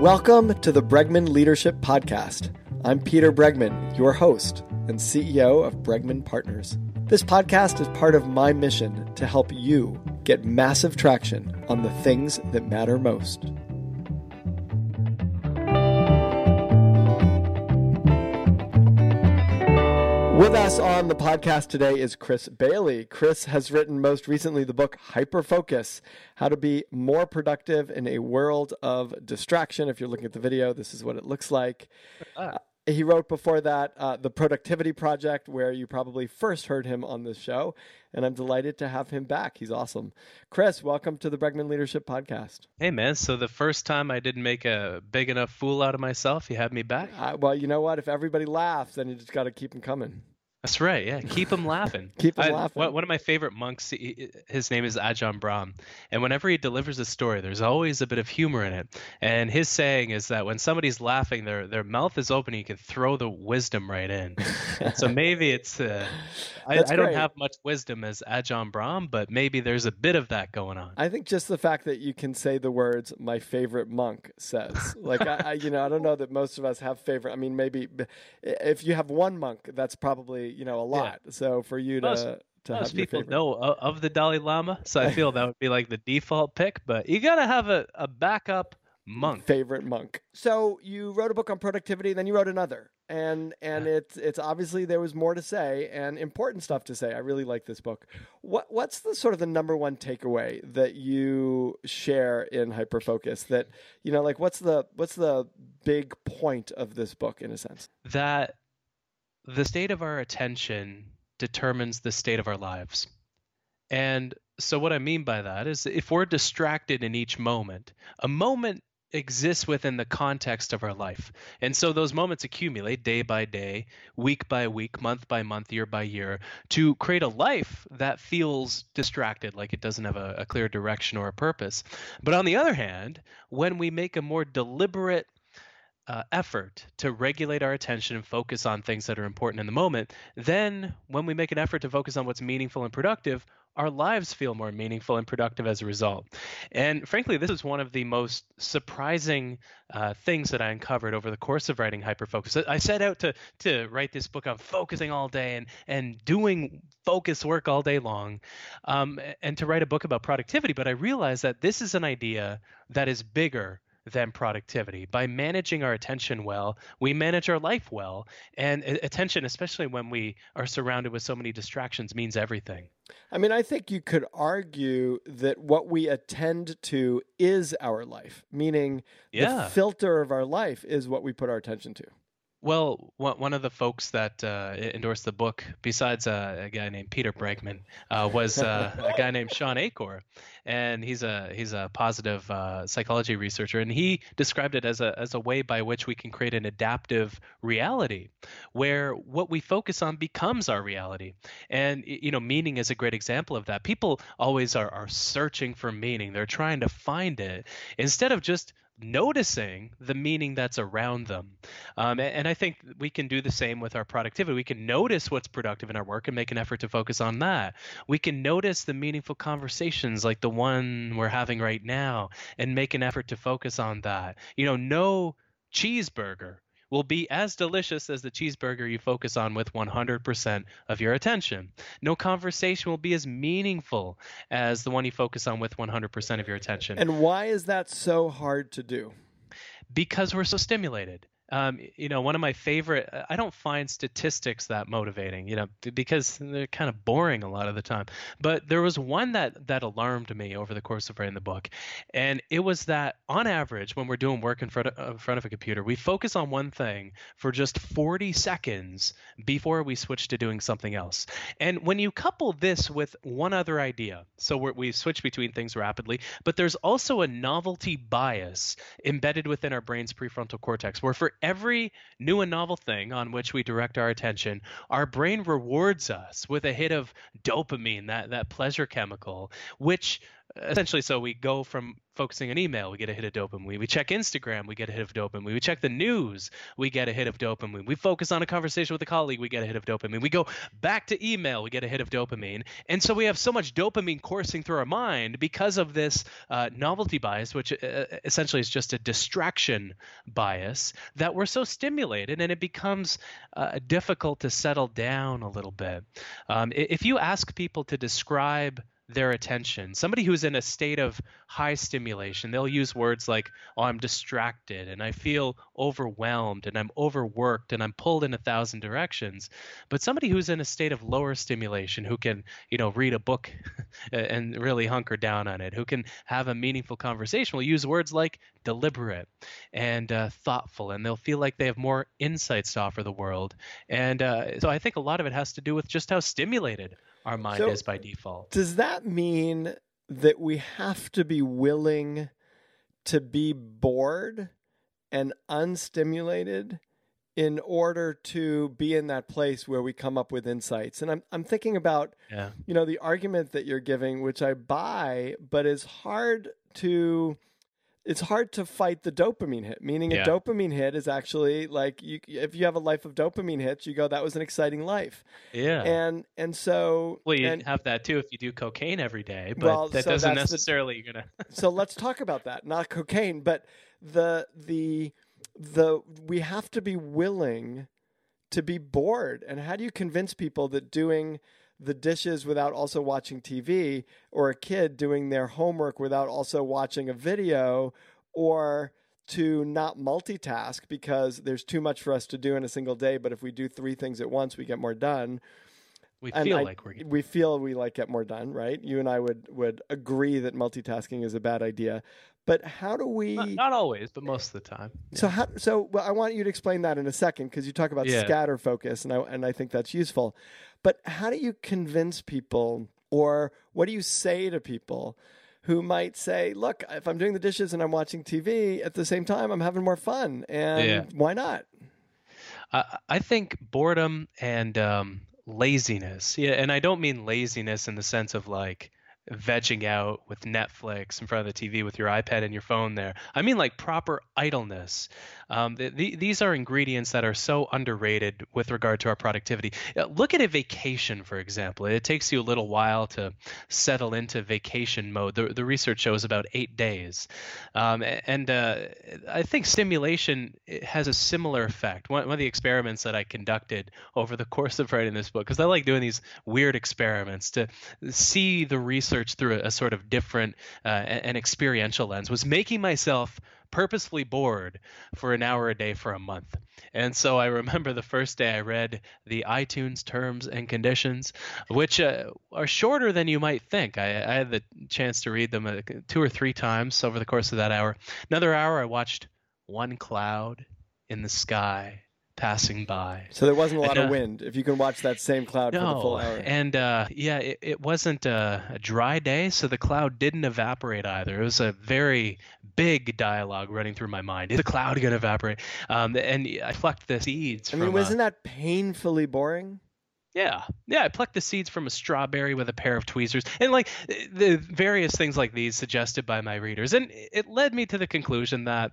Welcome to the Bregman Leadership Podcast. I'm Peter Bregman, your host and CEO of Bregman Partners. This podcast is part of my mission to help you get massive traction on the things that matter most. With us on the podcast today is Chris Bailey. Chris has written most recently the book Hyperfocus How to Be More Productive in a World of Distraction. If you're looking at the video, this is what it looks like. Uh, he wrote before that uh, The Productivity Project, where you probably first heard him on this show. And I'm delighted to have him back. He's awesome. Chris, welcome to the Bregman Leadership Podcast. Hey, man. So, the first time I didn't make a big enough fool out of myself, you had me back? Uh, well, you know what? If everybody laughs, then you just got to keep them coming. That's right. Yeah, keep them laughing. keep them laughing. One of my favorite monks, his name is Ajahn Brahm, and whenever he delivers a story, there's always a bit of humor in it. And his saying is that when somebody's laughing, their their mouth is open, you can throw the wisdom right in. so maybe it's. Uh, I, I, don't have much wisdom as Ajahn Brahm, but maybe there's a bit of that going on. I think just the fact that you can say the words "my favorite monk" says, like I, I you know, I don't know that most of us have favorite. I mean, maybe if you have one monk, that's probably you know a lot. Yeah. So for you to most, to most people know of the Dalai Lama, so I feel that would be like the default pick. But you gotta have a, a backup monk favorite monk so you wrote a book on productivity then you wrote another and and it's it's obviously there was more to say and important stuff to say i really like this book what what's the sort of the number one takeaway that you share in hyperfocus that you know like what's the what's the big point of this book in a sense that the state of our attention determines the state of our lives. And so, what I mean by that is if we're distracted in each moment, a moment exists within the context of our life. And so those moments accumulate day by day, week by week, month by month, year by year to create a life that feels distracted, like it doesn't have a, a clear direction or a purpose. But on the other hand, when we make a more deliberate uh, effort to regulate our attention and focus on things that are important in the moment, then when we make an effort to focus on what's meaningful and productive, our lives feel more meaningful and productive as a result. And frankly, this is one of the most surprising uh, things that I uncovered over the course of writing Hyperfocus. I set out to to write this book on focusing all day and and doing focus work all day long, um, and to write a book about productivity. But I realized that this is an idea that is bigger than productivity. By managing our attention well, we manage our life well. And attention, especially when we are surrounded with so many distractions, means everything. I mean, I think you could argue that what we attend to is our life, meaning yeah. the filter of our life is what we put our attention to. Well, one of the folks that uh, endorsed the book, besides uh, a guy named Peter Bregman, uh, was uh, a guy named Shawn Achor, and he's a he's a positive uh, psychology researcher, and he described it as a as a way by which we can create an adaptive reality, where what we focus on becomes our reality, and you know, meaning is a great example of that. People always are are searching for meaning; they're trying to find it instead of just noticing the meaning that's around them. Um, and, and, I think we can do the same with our productivity. We can notice what's productive in our work and make an effort to focus on that. We can notice the meaningful conversations like the one we're having right now and make an effort to focus on that. You know, no cheeseburger will be as delicious as the cheeseburger you focus on with 100% of your attention. No conversation will be as meaningful as the one you focus on with 100% of your attention. And why is that so hard to do? Because we're so stimulated um, you know, one of my favorite. Uh, I don't find statistics that motivating, you know, because they're kind of boring a lot of the time. But there was one that that alarmed me over the course of writing the book, and it was that on average, when we're doing work in front of, in front of a computer, we focus on one thing for just 40 seconds before we switch to doing something else. And when you couple this with one other idea, so we switch between things rapidly, but there's also a novelty bias embedded within our brain's prefrontal cortex, where for every new and novel thing on which we direct our attention, our brain rewards us with a hit of dopamine, that, that pleasure chemical, which essentially so we go from focusing on email we get a hit of dopamine. We check instagram we get a hit of dopamine. We check the news we get a hit of dopamine. We focus on a conversation with a colleague we get a hit of dopamine. We go back to email we get a hit of dopamine. And so we have so much dopamine coursing through our mind because of this uh, novelty bias which uh, essentially is just a distraction bias that we're so stimulated and it becomes uh, difficult to settle down a little bit. Um, if you ask people to describe their attention. Somebody who's in a state of high stimulation, they'll use words like, oh, I'm distracted and I feel overwhelmed and I'm overworked and I'm pulled in a thousand directions. But somebody who's in a state of lower stimulation, who can, you know, read a book and really hunker down on it, who can have a meaningful conversation, will use words like deliberate and uh, thoughtful, and they'll feel like they have more insights to offer the world. And uh, so I think a lot of it has to do with just how stimulated our mind so is by default. Does that mean that we have to be willing to be bored and unstimulated in order to be in that place where we come up with insights? And I'm I'm thinking about yeah. you know the argument that you're giving which I buy but is hard to it's hard to fight the dopamine hit. Meaning, yeah. a dopamine hit is actually like you, if you have a life of dopamine hits, you go, "That was an exciting life." Yeah, and and so well, you and, have that too if you do cocaine every day, but well, that so doesn't necessarily the, gonna. so let's talk about that. Not cocaine, but the the the we have to be willing to be bored. And how do you convince people that doing the dishes without also watching TV, or a kid doing their homework without also watching a video, or to not multitask because there's too much for us to do in a single day. But if we do three things at once, we get more done. We and feel I, like we're getting... we feel we like get more done, right? You and I would would agree that multitasking is a bad idea. But how do we? Not, not always, but most of the time. Yeah. So how? So well, I want you to explain that in a second because you talk about yeah. scatter focus, and I and I think that's useful. But how do you convince people, or what do you say to people who might say, "Look, if I'm doing the dishes and I'm watching TV at the same time, I'm having more fun, and yeah. why not?" Uh, I think boredom and um, laziness. Yeah, and I don't mean laziness in the sense of like vegging out with Netflix in front of the TV with your iPad and your phone there. I mean like proper idleness. Um, the, the, these are ingredients that are so underrated with regard to our productivity. Uh, look at a vacation, for example. It takes you a little while to settle into vacation mode. The, the research shows about eight days. Um, and uh, I think stimulation has a similar effect. One, one of the experiments that I conducted over the course of writing this book, because I like doing these weird experiments to see the research through a, a sort of different uh, and experiential lens, was making myself purposefully bored for an hour a day for a month. And so I remember the first day I read the iTunes terms and conditions, which uh, are shorter than you might think. I, I had the chance to read them uh, two or three times over the course of that hour. Another hour, I watched one cloud in the sky passing by. So there wasn't a lot and, uh, of wind. If you can watch that same cloud no, for the full hour. And uh, yeah, it, it wasn't a, a, dry day, so the cloud didn't evaporate either. It was a very big dialogue running through my mind. Is the cloud going to evaporate? Um, and I plucked the seeds. I mean, from, wasn't that painfully boring? Yeah, yeah. I plucked the seeds from a strawberry with a pair of tweezers, and like the various things like these suggested by my readers, and it led me to the conclusion that,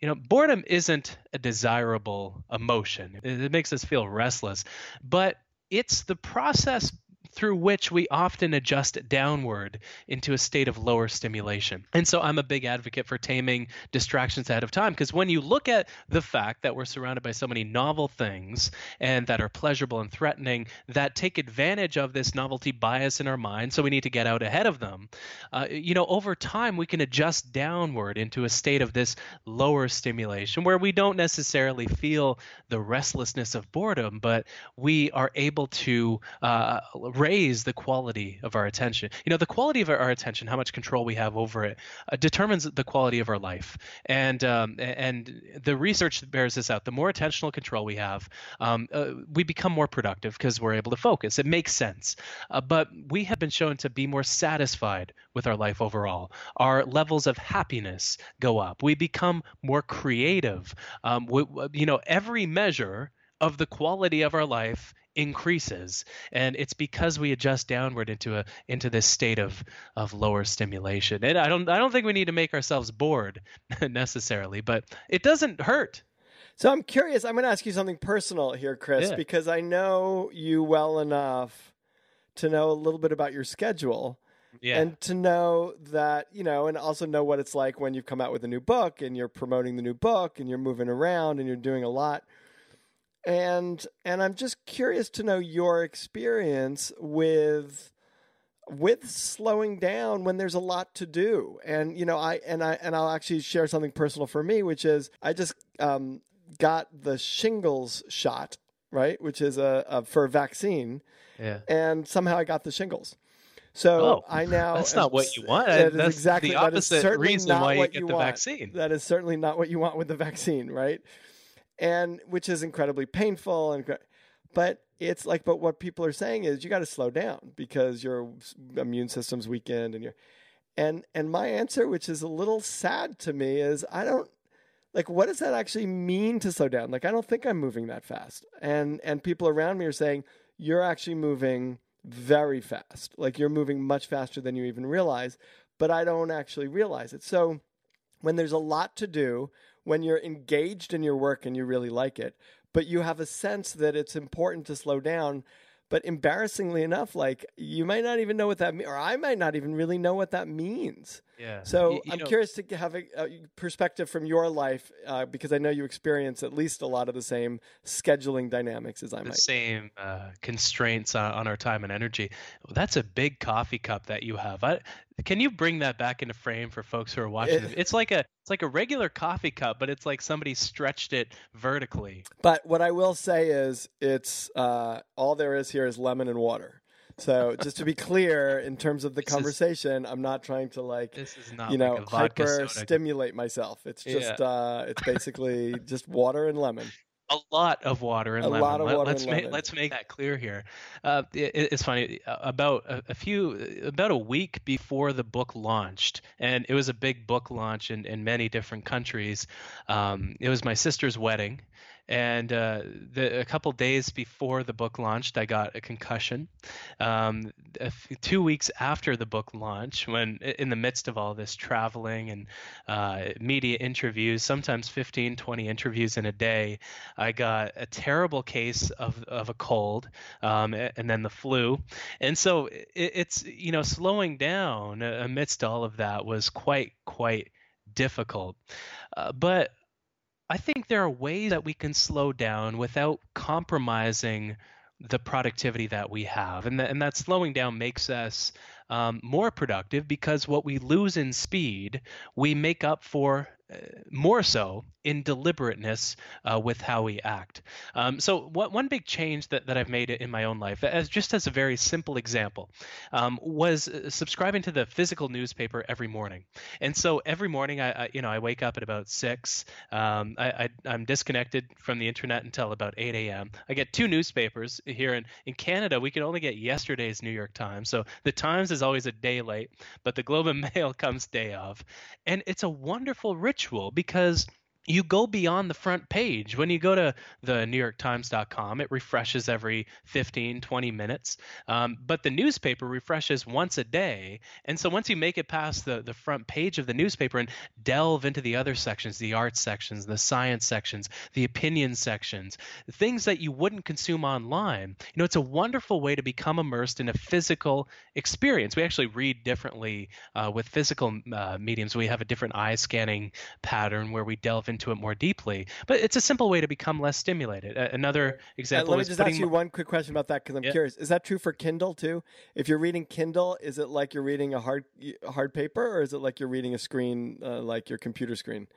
you know, boredom isn't a desirable emotion. It makes us feel restless, but it's the process through which we often adjust downward into a state of lower stimulation. And so I'm a big advocate for taming distractions ahead of time because when you look at the fact that we're surrounded by so many novel things and that are pleasurable and threatening that take advantage of this novelty bias in our mind, so we need to get out ahead of them, uh, you know, over time we can adjust downward into a state of this lower stimulation where we don't necessarily feel the restlessness of boredom, but we are able to uh, raise the quality of our attention. You know, the quality of our, attention, how much control we have over it, uh, determines the quality of our life. And um, and the research bears this out. The more attentional control we have, um, uh, we become more productive because we're able to focus. It makes sense. Uh, but we have been shown to be more satisfied with our life overall. Our levels of happiness go up. We become more creative. Um, we, you know, every measure of the quality of our life increases. And it's because we adjust downward into a into this state of of lower stimulation. And i don't i don't think we need to make ourselves bored necessarily but it doesn't hurt. So i'm curious i'm going to ask you something personal here chris Yeah. because i know you well enough to know a little bit about your schedule yeah. and to know that you know and also know what it's like when you've come out with a new book and you're promoting the new book and you're moving around and you're doing a lot and and i'm just curious to know your experience with with slowing down when there's a lot to do and you know i and i and i'll actually share something personal for me which is i just um, got the shingles shot right which is a, a for a vaccine yeah and somehow i got the shingles so Oh, I now that's not what you want. That is That's exactly the that is opposite certainly reason not why you what get you the want. vaccine. That is certainly not what you want with the vaccine, right? And which is incredibly painful and but it's like but what people are saying is you got to slow down because your immune system's weakened and you're and and my answer which is a little sad to me is I don't like what does that actually mean to slow down? Like I don't think I'm moving that fast. And and people around me are saying you're actually moving very fast. Like you're moving much faster than you even realize, but I don't actually realize it. So when there's a lot to do, when you're engaged in your work and you really like it, but you have a sense that it's important to slow down, but embarrassingly enough, like you might not even know what that means, or I might not even really know what that means. Yeah. So You- you I'm know, curious to have a, a perspective from your life uh, because I know you experience at least a lot of the same scheduling dynamics as I the might. same uh, constraints on, on our time and energy. That's a big coffee cup that you have. I, can you bring that back into frame for folks who are watching? It- It's like a it's like a regular coffee cup, but it's like somebody stretched it vertically. But what I will say is, it's uh, all there is here is lemon and water. So just to be clear, in terms of the This is- conversation, I'm not trying to like is you know vodka hyper stimulate myself. It's just uh, it's basically just water and lemon. A lot of water and A lemon. lot of Let, water us and make lemon. let's make that clear here. Uh, it, it's funny. About a, a few, about a week before the book launched, and it was a big book launch in, in many different countries. Um, it was my sister's wedding, and uh, the, a couple days before the book launched, I got a concussion. Um, a f- two weeks after the book launch, when in the midst of all this traveling and uh, media interviews, sometimes 15, 20 interviews in a day, I got a terrible case of, of a cold um, and then the flu. And so it, it's, you know, slowing down amidst all of that was quite, quite difficult. Uh, but I think there are ways that we can slow down without compromising the productivity that we have. And, that and that slowing down makes us um, more productive because what we lose in speed, we make up for uh, more so in deliberateness uh, with how we act. Um, so what, one big change that, that I've made in my own life, as just as a very simple example, um, was uh, subscribing to the physical newspaper every morning. And so every morning, I, I you know I wake up at about six. Um, I, I'm disconnected from the internet until about 8 a.m. I get two newspapers here in, in Canada. We can only get yesterday's New York Times, so the Times is always a day late, but the Globe and Mail comes day of, and it's a wonderful ritual because you go beyond the front page. When you go to the NewYorkTimes.com, it refreshes every 15, 20 minutes. Um, but the newspaper refreshes once a day. And so once you make it past the, the front page of the newspaper and delve into the other sections, the arts sections, the science sections, the opinion sections, things that you wouldn't consume online, you know, it's a wonderful way to become immersed in a physical experience. We actually read differently uh, with physical uh, mediums. We have a different eye scanning pattern where we delve into it more deeply. But it's a simple way to become less stimulated. A- another example let me just ask you one quick question about that because I'm Yeah. curious. Is that true for Kindle too? If you're reading Kindle, is it like you're reading a hard hard paper, or is it like you're reading a screen, uh, like your computer screen?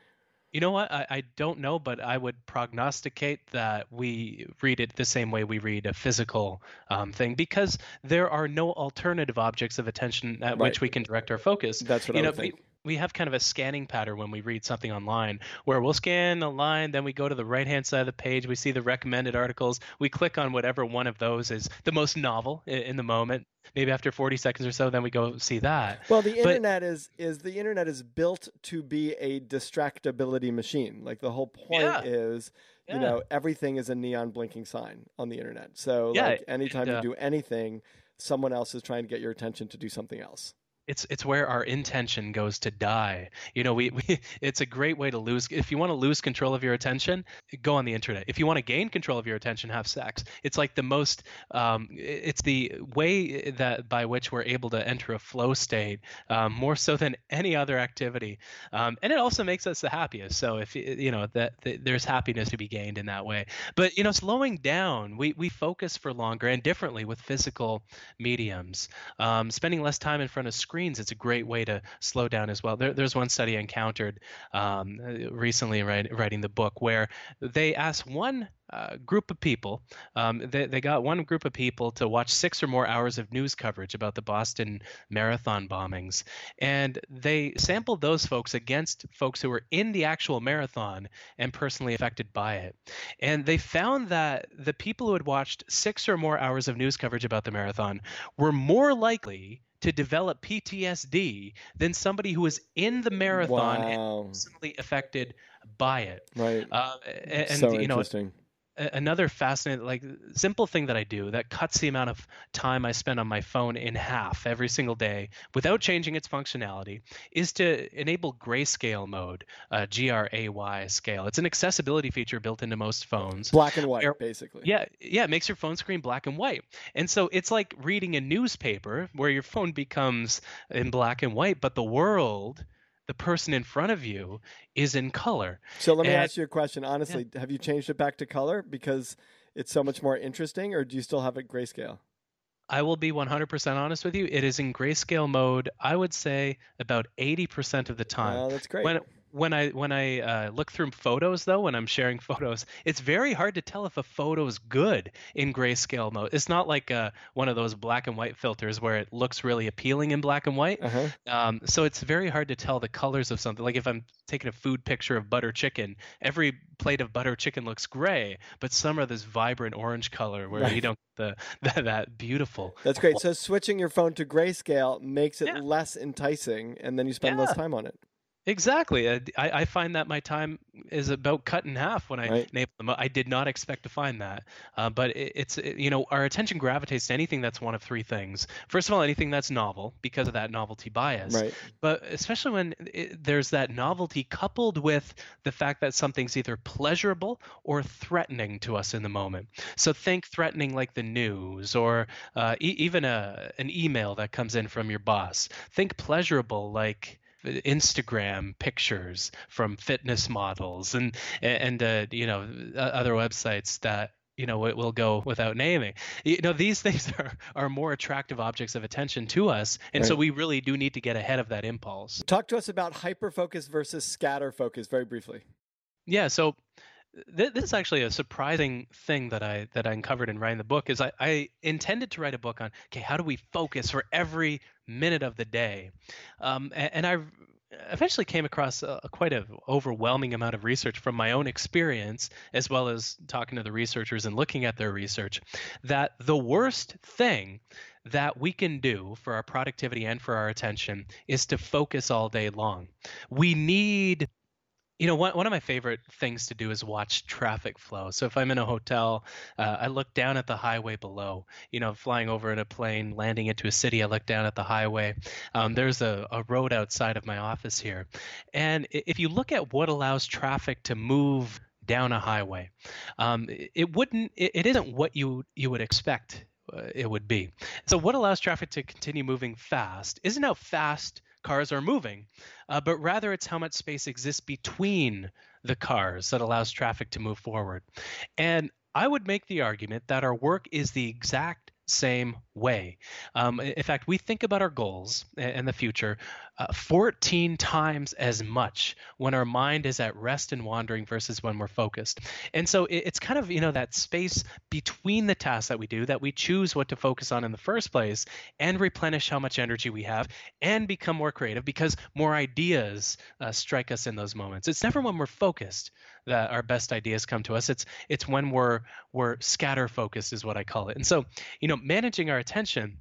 You know what? I, I don't know, but I would prognosticate that we read it the same way we read a physical um, thing because there are no alternative objects of attention at which we can direct our focus. That's what you I know, think. we, we have kind of a scanning pattern when we read something online where we'll scan a line then we go to the right hand side of the page we see the recommended articles we click on whatever one of those is the most novel in the moment. Maybe after 40 seconds or so then we go see that. Well the internet but, is is the internet is built to be a distractibility machine. Like the whole point yeah. is you yeah. know everything is a neon blinking sign on the internet. So yeah, like anytime and, uh, you do anything someone else is trying to get your attention to do something else it's it's where our intention goes to die. You know, we, we it's a great way to lose. If you want to lose control of your attention, go on the internet. If you want to gain control of your attention, have sex. It's like the most. Um, it's the way that by which we're able to enter a flow state um, more so than any other activity, um, and it also makes us the happiest. So if you know that, that there's happiness to be gained in that way. But you know, slowing down, we we focus for longer and differently with physical mediums. Um, spending less time in front of screens screens, it's a great way to slow down as well. There, there's one study I encountered um, recently write, writing the book where they asked one uh, group of people. Um, they, they got one group of people to watch six or more hours of news coverage about the Boston Marathon bombings. And they sampled those folks against folks who were in the actual marathon and personally affected by it. And they found that the people who had watched six or more hours of news coverage about the marathon were more likely to develop PTSD than somebody who is in the marathon wow. and personally affected by it. Right. Uh, and, so you know, interesting another fascinating like simple thing that i do that cuts the amount of time i spend on my phone in half every single day without changing its functionality is to enable grayscale mode uh, g-r-a-y scale. It's an accessibility feature built into most phones. Black and white basically. yeah yeah it makes your phone screen black and white. And so it's like reading a newspaper where your phone becomes in black and white but the world the person in front of you is in color. So let me and, ask you a question. Honestly, yeah. have you changed it back to color because it's so much more interesting, or do you still have it grayscale? I will be 100% honest with you. It is in grayscale mode. I would say about 80% of the time. Oh, that's great. When when I when I uh, look through photos though, when I'm sharing photos, it's very hard to tell if a photo is good in grayscale mode. It's not like uh, one of those black and white filters where it looks really appealing in black and white. Uh-huh. Um, so it's very hard to tell the colors of something. Like if I'm taking a food picture of butter chicken, every plate of butter chicken looks gray, but some are this vibrant orange color where right. you don't the that, that, beautiful. That's great. So switching your phone to grayscale makes it yeah. less enticing, and then you spend yeah. less time on it. Exactly. I, I find that my time is about cut in half when I right. enable them. I did not expect to find that, uh, but it, it's it, you know our attention gravitates to anything that's one of three things. First of all, anything that's novel because of that novelty bias. Right. But especially when it, there's that novelty coupled with the fact that something's either pleasurable or threatening to us in the moment. So think threatening like the news or uh, e- even a an email that comes in from your boss. Think pleasurable like Instagram pictures from fitness models and and uh, you know other websites that you know it will go without naming. You know these things are are more attractive objects of attention to us and right. so we really do need to get ahead of that impulse. Talk to us about hyper focus versus scatter focus very briefly. Yeah so th- this is actually a surprising thing that I that I uncovered in writing the book. Is I, I intended to write a book on okay, how do we focus for every minute of the day, um, and, and I eventually came across a, a quite an overwhelming amount of research from my own experience, as well as talking to the researchers and looking at their research, that the worst thing that we can do for our productivity and for our attention is to focus all day long. We need you know, one, one of my favorite things to do is watch traffic flow. So if I'm in a hotel, uh, I look down at the highway below. You know, flying over in a plane, landing into a city, I look down at the highway. Um, there's a, a road outside of my office here. And if you look at what allows traffic to move down a highway, um, it wouldn't, it, it isn't what you, you would expect uh, it would be. So, what allows traffic to continue moving fast isn't how fast cars are moving, uh, but rather it's how much space exists between the cars that allows traffic to move forward. And I would make the argument that our work is the exact same way. Um, in fact, we think about our goals in the future uh, 14 times as much when our mind is at rest and wandering versus when we're focused. And so it's kind of, you know, that space between the tasks that we do that we choose what to focus on in the first place and replenish how much energy we have and become more creative because more ideas uh, strike us in those moments. It's never when we're focused that our best ideas come to us. It's it's when we're we're scatter focused is what I call it. And so, you know, managing our attention.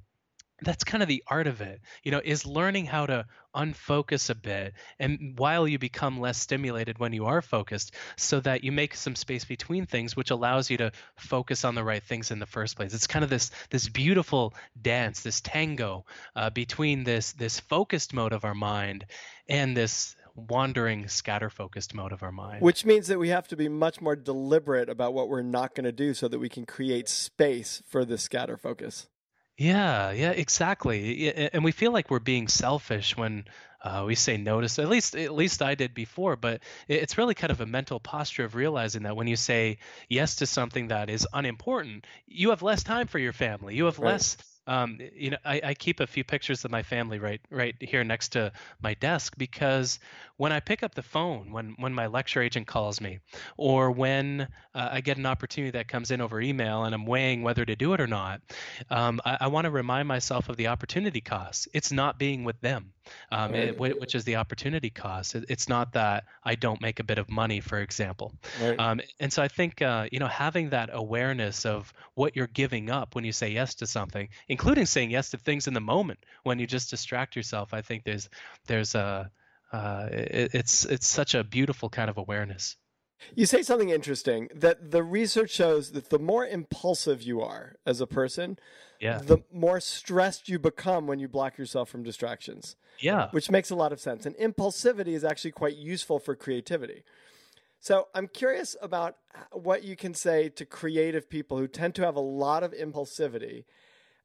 That's kind of the art of it you know is learning how to unfocus a bit and while you become less stimulated when you are focused so that you make some space between things which allows you to focus on the right things in the first place. It's kind of this this beautiful dance this tango uh, between this this focused mode of our mind and this wandering scatter focused mode of our mind. Which means that we have to be much more deliberate about what we're not going to do so that we can create space for the scatter focus yeah, yeah, exactly. And we feel like we're being selfish when uh, we say no to. At least, at least I did before. But it's really kind of a mental posture of realizing that when you say yes to something that is unimportant, you have less time for your family. You have right. less um, you know, I, I, keep a few pictures of my family right right here next to my desk because when I pick up the phone, when when my lecture agent calls me, or when uh, I get an opportunity that comes in over email and I'm weighing whether to do it or not, um, I, I want to remind myself of the opportunity cost. It's not being with them, um, right. it, which is the opportunity cost. It, it's not that I don't make a bit of money, for example. Right. Um, and so I think uh, you know having that awareness of what you're giving up when you say yes to something including saying yes to things in the moment when you just distract yourself. I think there's there's a uh, it, it's it's such a beautiful kind of awareness. You say something interesting that the research shows that the more impulsive you are as a person, yeah. the more stressed you become when you block yourself from distractions. Yeah. Which makes a lot of sense. And impulsivity is actually quite useful for creativity. So I'm curious about what you can say to creative people who tend to have a lot of impulsivity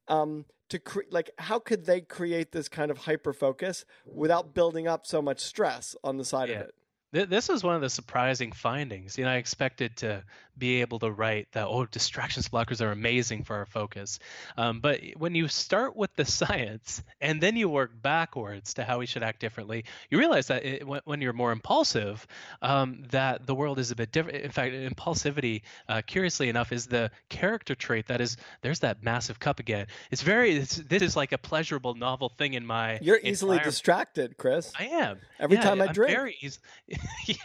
um, to cre- like how could they create this kind of hyper focus without building up so much stress on the side yeah. of it? This was one of the surprising findings. You know, I expected to be able to write that oh distractions blockers are amazing for our focus. Um, but when you start with the science and then you work backwards to how we should act differently you realize that it, when, when, you're more impulsive um, that the world is a bit different. In fact impulsivity uh, curiously enough is the character trait that is there's that massive cup again. It's very it's, this is like a pleasurable novel thing in my you're easily distracted chris. I am. Every yeah, time i I'm drink. very easy, yeah,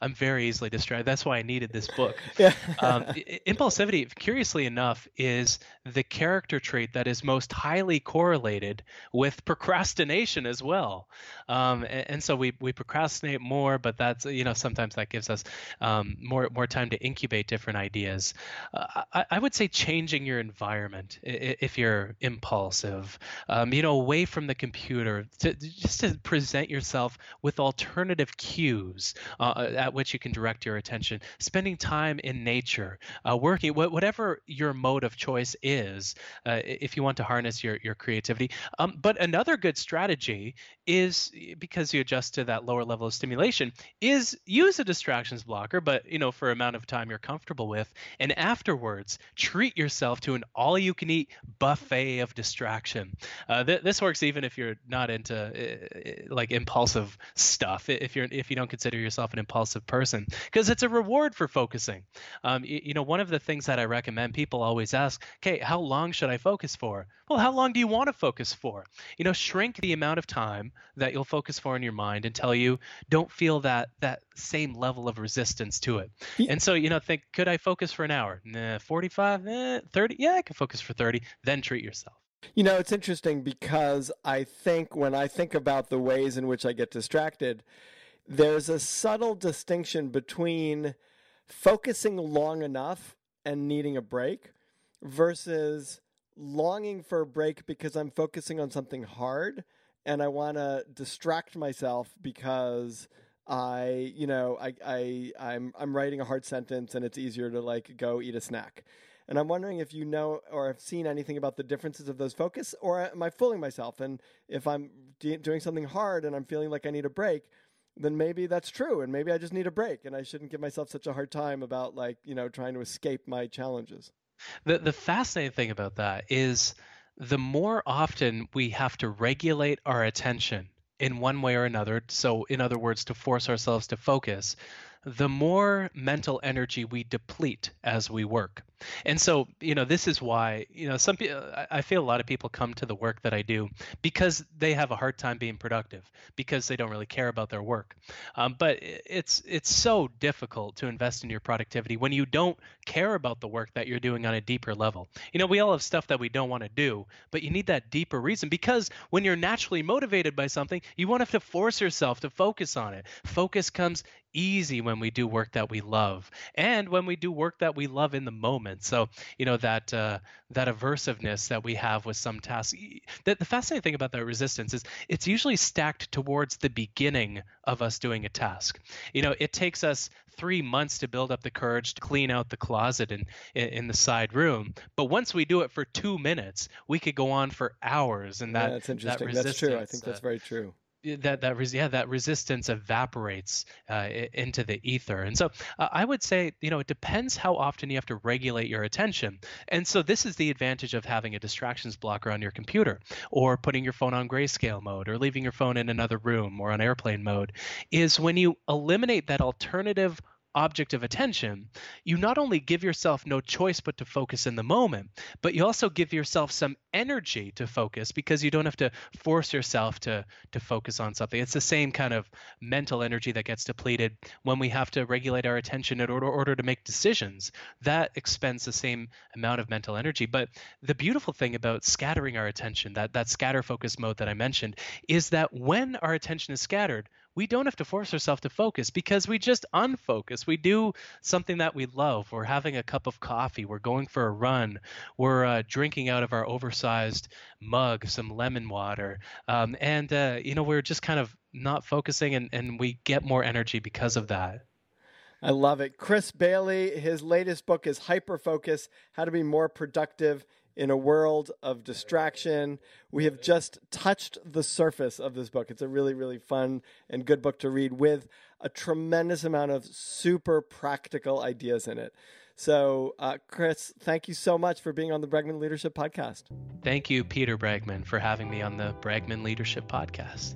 i'm very easily distracted that's why i needed this book yeah um, impulsivity, curiously enough, is the character trait that is most highly correlated with procrastination as well. Um, and, and, so we, we procrastinate more, but that's you know sometimes that gives us um, more more time to incubate different ideas. Uh, I, I, would say changing your environment if you're impulsive. Um, you know, away from the computer, to, just to present yourself with alternative cues uh, at which you can direct your attention. Spending time in nature, uh, working, whatever your mode of choice is, uh, if you want to harness your, your creativity. Um, but another good strategy is because you adjust to that lower level of stimulation is use a distractions blocker, but you know for amount of time you're comfortable with, and afterwards treat yourself to an all-you-can-eat buffet of distraction. Uh, th- this works even if you're not into like impulsive stuff. If you're if you don't consider yourself an impulsive person, because it's a reward for focusing. Um, you, you know, one of the things that I recommend people always ask, okay, how long should I focus for? Well, how long do you want to focus for? You know, shrink the amount of time that you'll focus for in your mind until you don't feel that that same level of resistance to it. And so, you know, think, could I focus for an hour? Nah, 45, eh, 30? Yeah, I can focus for 30. Then treat yourself. You know, it's interesting because I think when I think about the ways in which I get distracted, there's a subtle distinction between focusing long enough and needing a break versus longing for a break because I'm focusing on something hard and I want to distract myself because I, you know, I, I, I'm, I'm writing a hard sentence and it's easier to like go eat a snack. And I'm wondering if you know or have seen anything about the differences of those focus, or am I fooling myself? And if I'm de- doing something hard and I'm feeling like I need a break, then maybe that's true and maybe I just need a break and I shouldn't give myself such a hard time about like, you know, trying to escape my challenges. The the fascinating thing about that is the more often we have to regulate our attention in one way or another, so in other words, to force ourselves to focus, the more mental energy we deplete as we work. And so, you know, this is why, you know, some people, I feel a lot of people come to the work that I do because they have a hard time being productive because they don't really care about their work. Um, but it's it's so difficult to invest in your productivity when you don't care about the work that you're doing on a deeper level. You know, we all have stuff that we don't want to do, but you need that deeper reason because when you're naturally motivated by something, you won't have to force yourself to focus on it. Focus comes easy when we do work that we love and when we do work that we love in the moment so you know that uh, that aversiveness that we have with some tasks the, the fascinating thing about that resistance is it's usually stacked towards the beginning of us doing a task. You know it takes us three months to build up the courage to clean out the closet in, in the side room. But once we do it for two minutes we could go on for hours and that yeah, that's interesting. That that's true. I think that's uh, very true that that res- yeah that resistance evaporates uh, into the ether. And so uh, i would say you know it depends how often you have to regulate your attention. And so this is the advantage of having a distractions blocker on your computer or putting your phone on grayscale mode or leaving your phone in another room or on airplane mode is when you eliminate that alternative object of attention, you not only give yourself no choice but to focus in the moment, but you also give yourself some energy to focus because you don't have to force yourself to to focus on something. It's the same kind of mental energy that gets depleted when we have to regulate our attention in order, order to make decisions. That expends the same amount of mental energy. But the beautiful thing about scattering our attention, that that scatter focus mode that I mentioned, is that when our attention is scattered, we don't have to force ourselves to focus because we just unfocus. We do something that we love. We're having a cup of coffee. We're going for a run. We're uh, drinking out of our oversized mug some lemon water. Um, and, uh, you know, we're just kind of not focusing and, and we get more energy because of that. I love it. Chris Bailey, his latest book is Hyperfocus How to Be More Productive in a world of distraction. We have just touched the surface of this book. It's a really, really fun and good book to read with a tremendous amount of super practical ideas in it. So, uh, Chris, thank you so much for being on the Bregman Leadership Podcast. Thank you, Peter Bregman, for having me on the Bregman Leadership Podcast.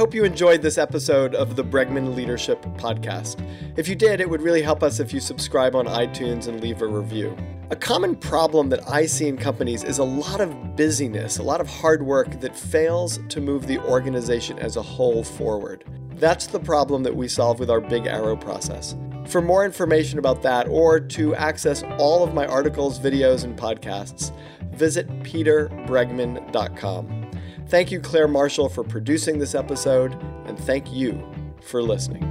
Hope you enjoyed this episode of the Bregman Leadership Podcast. If you did, it would really help us if you subscribe on iTunes and leave a review. A common problem that I see in companies is a lot of busyness, a lot of hard work that fails to move the organization as a whole forward. That's the problem that we solve with our Big Arrow process. For more information about that or to access all of my articles, videos, and podcasts, visit peterbregman.com. Thank you, Claire Marshall, for producing this episode, and thank you for listening.